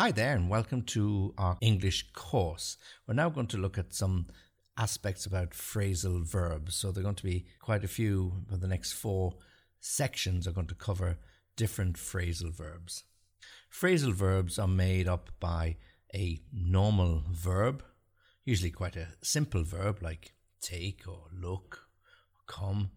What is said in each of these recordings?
Hi there, and welcome to our English course. We're now going to look at some aspects about phrasal verbs. So, there are going to be quite a few, but the next four sections are going to cover different phrasal verbs. Phrasal verbs are made up by a normal verb, usually quite a simple verb like take or look, or come,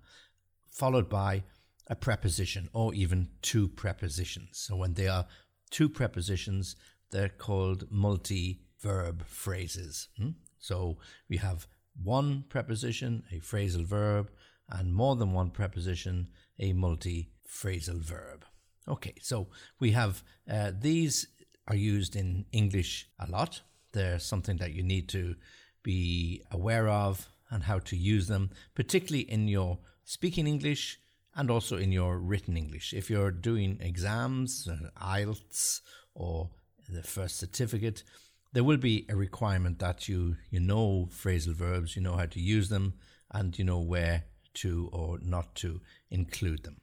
followed by a preposition or even two prepositions. So when they are two prepositions, they're called multi verb phrases. Hmm? So we have one preposition, a phrasal verb, and more than one preposition, a multi phrasal verb. Okay, so we have uh, these are used in English a lot. They're something that you need to be aware of and how to use them, particularly in your speaking English and also in your written English. If you're doing exams, uh, IELTS, or the first certificate, there will be a requirement that you, you know phrasal verbs, you know how to use them, and you know where to or not to include them.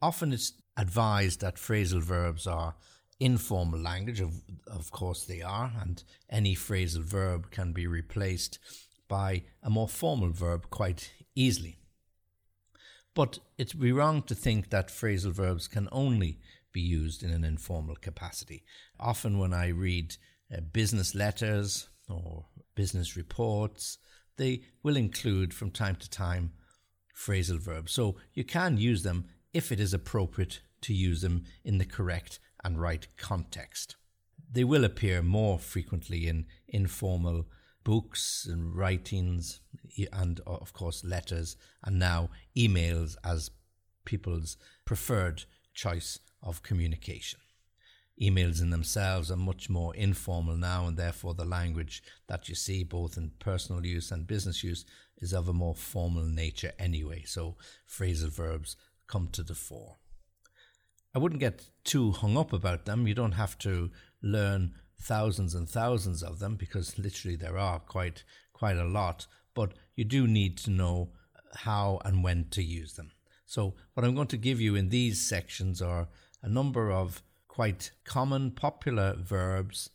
Often it's advised that phrasal verbs are informal language, of, of course they are, and any phrasal verb can be replaced by a more formal verb quite easily. But it would be wrong to think that phrasal verbs can only be used in an informal capacity. Often, when I read uh, business letters or business reports, they will include from time to time phrasal verbs. So you can use them if it is appropriate to use them in the correct and right context. They will appear more frequently in informal books and writings, and of course letters, and now emails as people's preferred choice of communication. Emails in themselves are much more informal now, and therefore the language that you see both in personal use and business use is of a more formal nature anyway. So phrasal verbs come to the fore. I wouldn't get too hung up about them. You don't have to learn thousands and thousands of them because literally there are quite quite a lot but you do need to know how and when to use them so what i'm going to give you in these sections are a number of quite common popular verbs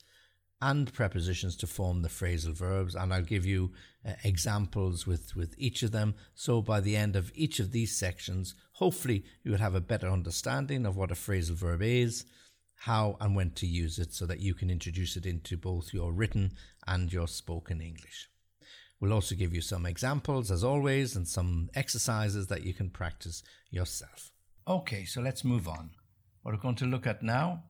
and prepositions to form the phrasal verbs and i'll give you uh, examples with with each of them so by the end of each of these sections hopefully you will have a better understanding of what a phrasal verb is how and when to use it so that you can introduce it into both your written and your spoken English. We'll also give you some examples, as always, and some exercises that you can practice yourself. Okay, so let's move on. What we're going to look at now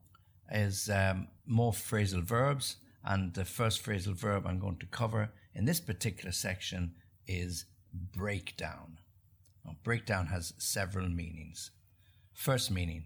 is um, more phrasal verbs, and the first phrasal verb I'm going to cover in this particular section is breakdown. Now, breakdown has several meanings. First meaning,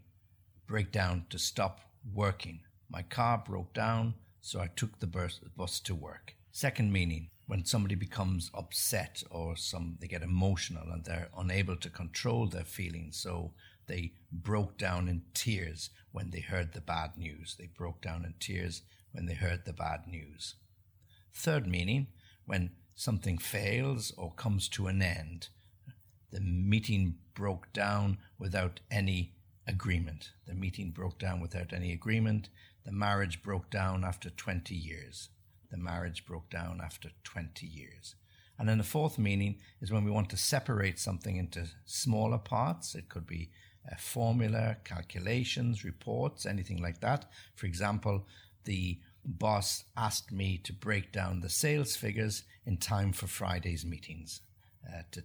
breakdown to stop working. My car broke down, so I took the bus to work. Second meaning, when somebody becomes upset or some they get emotional and they're unable to control their feelings, so they broke down in tears when they heard the bad news. They broke down in tears when they heard the bad news. Third meaning, when something fails or comes to an end. The meeting broke down without any agreement. The meeting broke down without any agreement. The marriage broke down after 20 years. The marriage broke down after 20 years. And then the fourth meaning is when we want to separate something into smaller parts. It could be a formula, calculations, reports, anything like that. For example, the boss asked me to break down the sales figures in time for Friday's meetings, uh, to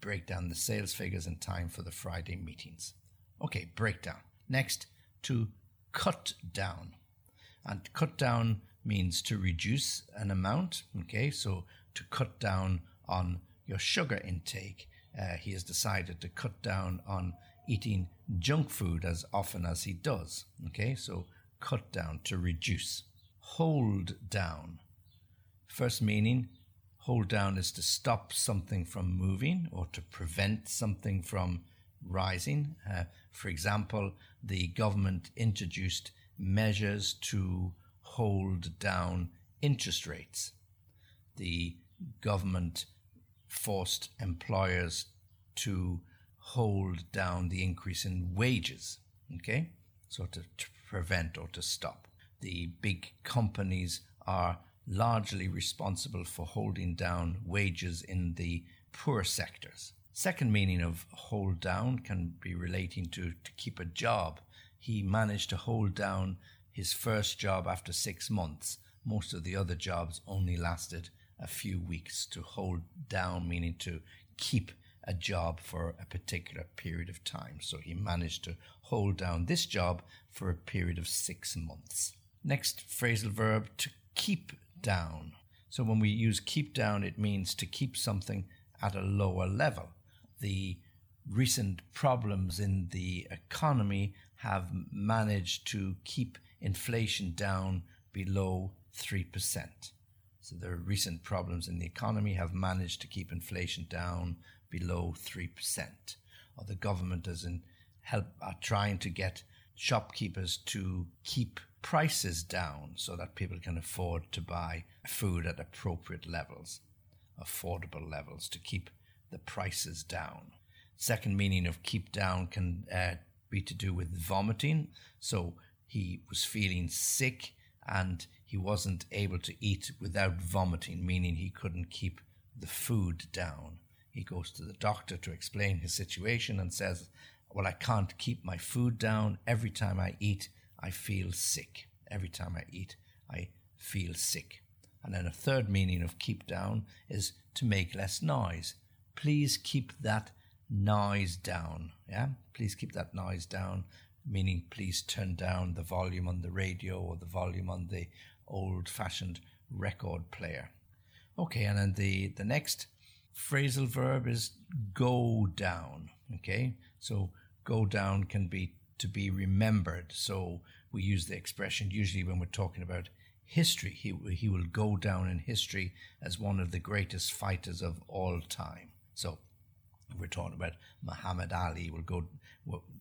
break down the sales figures in time for the Friday meetings. Okay, breakdown. Next, to cut down. And cut down means to reduce an amount. Okay, so to cut down on your sugar intake. Uh, he has decided to cut down on eating junk food as often as he does. Okay, so cut down to reduce. Hold down. First meaning, hold down is to stop something from moving or to prevent something from rising. Uh, for example, the government introduced measures to hold down interest rates. The government forced employers to hold down the increase in wages. Okay? So to, to prevent or to stop. the big companies are largely responsible for holding down wages in the poor sectors. Second meaning of hold down can be relating to to keep a job. He managed to hold down his first job after six months. Most of the other jobs only lasted a few weeks to hold down, meaning to keep a job for a particular period of time. So he managed to hold down this job for a period of six months. Next phrasal verb to keep down. So when we use keep down, it means to keep something at a lower level. The recent problems in the economy have managed to keep inflation down below 3%. So the recent problems in the economy have managed to keep inflation down below 3%. Or the government is in help are trying to get shopkeepers to keep prices down so that people can afford to buy food at appropriate levels, affordable levels, to keep the prices down. Second meaning of keep down can uh, be to do with vomiting. So he was feeling sick and he wasn't able to eat without vomiting, meaning he couldn't keep the food down. He goes to the doctor to explain his situation and says, Well, I can't keep my food down. Every time I eat, I feel sick. Every time I eat, I feel sick. And then a third meaning of keep down is to make less noise. Please keep that noise down. Yeah, please keep that noise down, meaning please turn down the volume on the radio or the volume on the old fashioned record player. Okay, and then the, the next phrasal verb is go down. Okay, so go down can be to be remembered. So we use the expression usually when we're talking about history. He, he will go down in history as one of the greatest fighters of all time. So we're talking about Muhammad Ali will go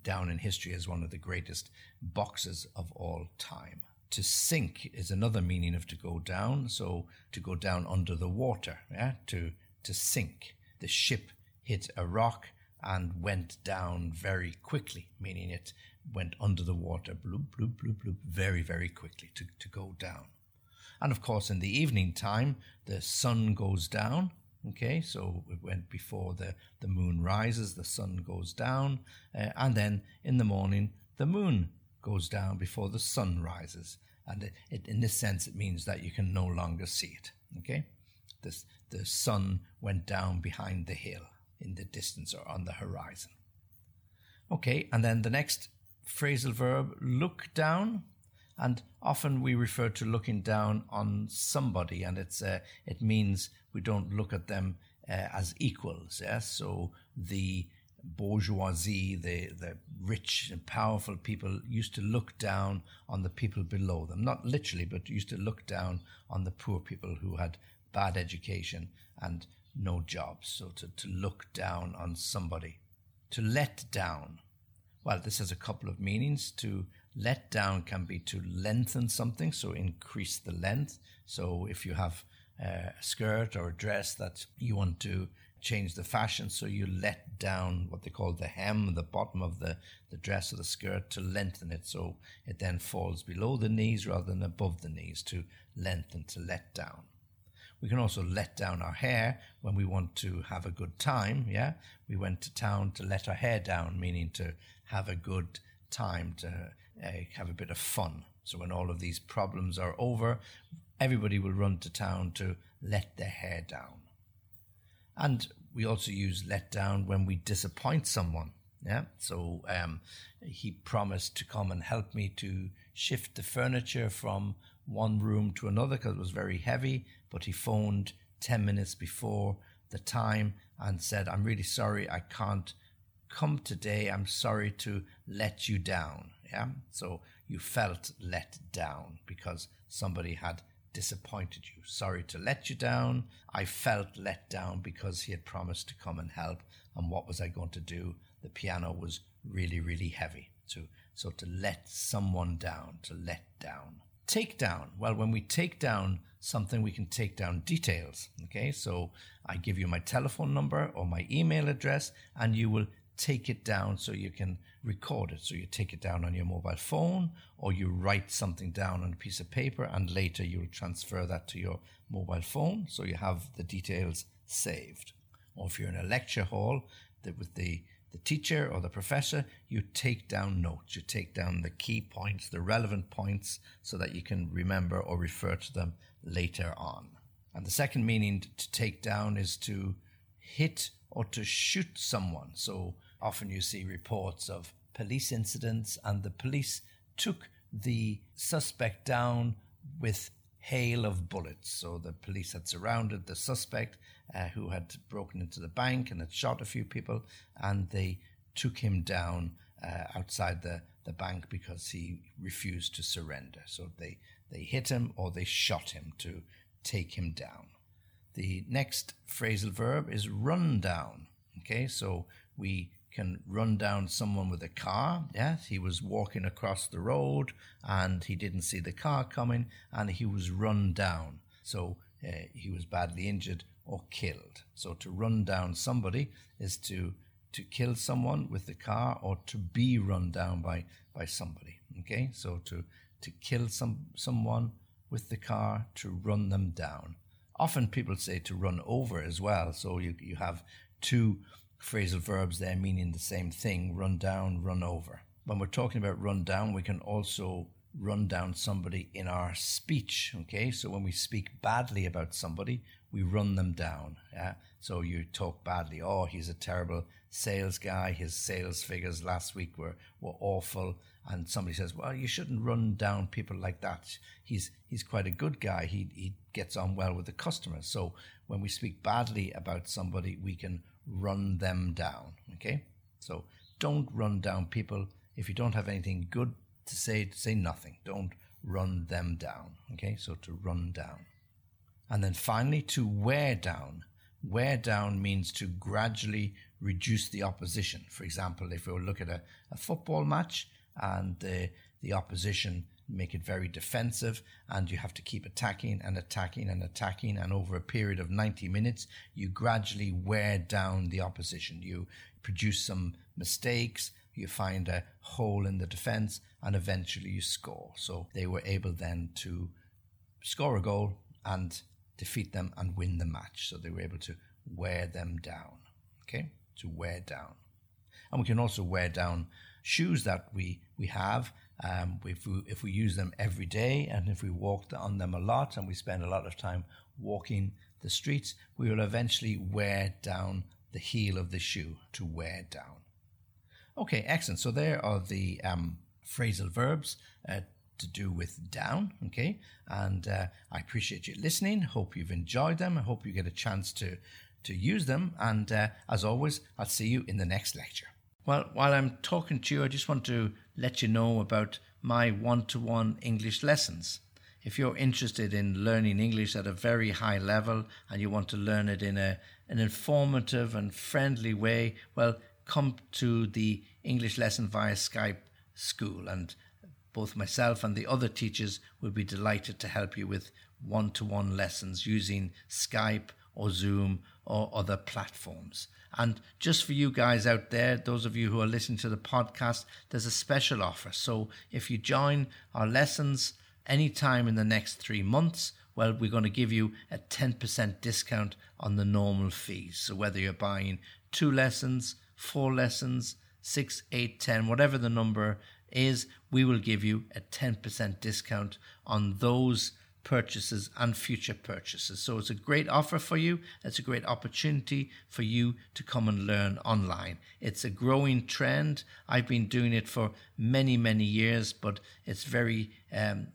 down in history as one of the greatest boxers of all time. To sink is another meaning of to go down. So to go down under the water, yeah, to to sink. The ship hit a rock and went down very quickly, meaning it went under the water, bloop, bloop, bloop, bloop, very, very quickly to, to go down. And of course, in the evening time, the sun goes down. Okay, so it went before the, the moon rises, the sun goes down, uh, and then in the morning, the moon goes down before the sun rises. And it, it, in this sense, it means that you can no longer see it. Okay, this, the sun went down behind the hill in the distance or on the horizon. Okay, and then the next phrasal verb, look down. And often we refer to looking down on somebody, and it's uh, it means we don't look at them uh, as equals. Yes, so the bourgeoisie, the the rich and powerful people used to look down on the people below them, not literally, but used to look down on the poor people who had bad education and no jobs. So to, to look down on somebody, to let down well, this has a couple of meanings. To let down can be to lengthen something, so increase the length. So if you have uh, a skirt or a dress that you want to change the fashion, so you let down what they call the hem, the bottom of the, the dress or the skirt to lengthen it, so it then falls below the knees rather than above the knees to lengthen, to let down. We can also let down our hair when we want to have a good time. Yeah, we went to town to let our hair down, meaning to have a good time, to uh, have a bit of fun. So when all of these problems are over, everybody will run to town to let their hair down. And we also use let down when we disappoint someone. Yeah. So um, he promised to come and help me to shift the furniture from one room to another because it was very heavy. But he phoned 10 minutes before the time and said, I'm really sorry, I can't come today. I'm sorry to let you down. Yeah. So you felt let down because somebody had disappointed you. Sorry to let you down. I felt let down because he had promised to come and help. And what was I going to do? The piano was really, really heavy. So, so to let someone down, to let down. Take down. Well, when we take down something, we can take down details. Okay. So I give you my telephone number or my email address and you will take it down so you can record it. So you take it down on your mobile phone or you write something down on a piece of paper and later you'll transfer that to your mobile phone so you have the details saved. Or if you're in a lecture hall with the the teacher or the professor, you take down notes. You take down the key points, the relevant points, so that you can remember or refer to them later on. And the second meaning to take down is to hit or to shoot someone. So often you see reports of police incidents, and the police took the suspect down with hail of bullets. So the police had surrounded the suspect uh, who had broken into the bank and had shot a few people, and they took him down uh, outside the, the bank because he refused to surrender. So they, they hit him or they shot him to take him down. The next phrasal verb is run down. Okay, so we can run down someone with a car. Yes, he was walking across the road and he didn't see the car coming and he was run down. So uh, he was badly injured or killed. So to run down somebody is to to kill someone with the car or to be run down by by somebody. Okay, so to to kill some someone with the car to run them down. Often people say to run over as well. So you you have two phrasal verbs there meaning the same thing: run down, run over. When we're talking about run down, we can also run down somebody in our speech. Okay, so when we speak badly about somebody, we run them down. Yeah, so you talk badly. Oh, he's a terrible sales guy. His sales figures last week were were awful. And somebody says, "Well, you shouldn't run down people like that. He's he's quite a good guy. He he gets on well with the customers." So when we speak badly about somebody, we can run them down. Okay, so don't run down people if you don't have anything good to say say nothing. Don't run them down. Okay, so to run down. And then finally, to wear down. Wear down means to gradually reduce the opposition. For example, if we look at a, a football match and the, the opposition make it very defensive and you have to keep attacking and attacking and attacking and over a period of 90 minutes you gradually wear down the opposition you produce some mistakes you find a hole in the defense and eventually you score. So they were able then to score a goal and defeat them and win the match. So they were able to wear them down. Okay, to wear down. And we can also wear down shoes that we, we have. Um, if, we, if we use them every day and if we walk on them a lot and we spend a lot of time walking the streets, we will eventually wear down the heel of the shoe to wear down. Okay, excellent. So there are the um, phrasal verbs uh, to do with down. Okay, and uh, I appreciate you listening. Hope you've enjoyed them. I hope you get a chance to to use them. And uh, as always, I'll see you in the next lecture. Well, while I'm talking to you, I just want to let you know about my one to one English lessons. If you're interested in learning English at a very high level and you want to learn it in a, an informative and friendly way, well, come to the English lesson via Skype school. And both myself and the other teachers will be delighted to help you with one to one lessons using Skype or Zoom or other platforms. And just for you guys out there, those of you who are listening to the podcast, there's a special offer. So if you join our lessons anytime in the next three months, well, we're going to give you a 10% discount on the normal fees. So whether you're buying two lessons, four lessons, six, eight, ten, whatever the number is, we will give you a 10% discount on those purchases and future purchases. So it's a great offer for you. It's a great opportunity for you to come and learn online. It's a growing trend. I've been doing it for many, many years, but it's very um,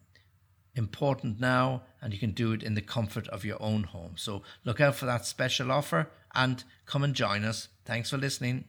important now and you can do it in the comfort of your own home. So look out for that special offer and come and join us. Thanks for listening.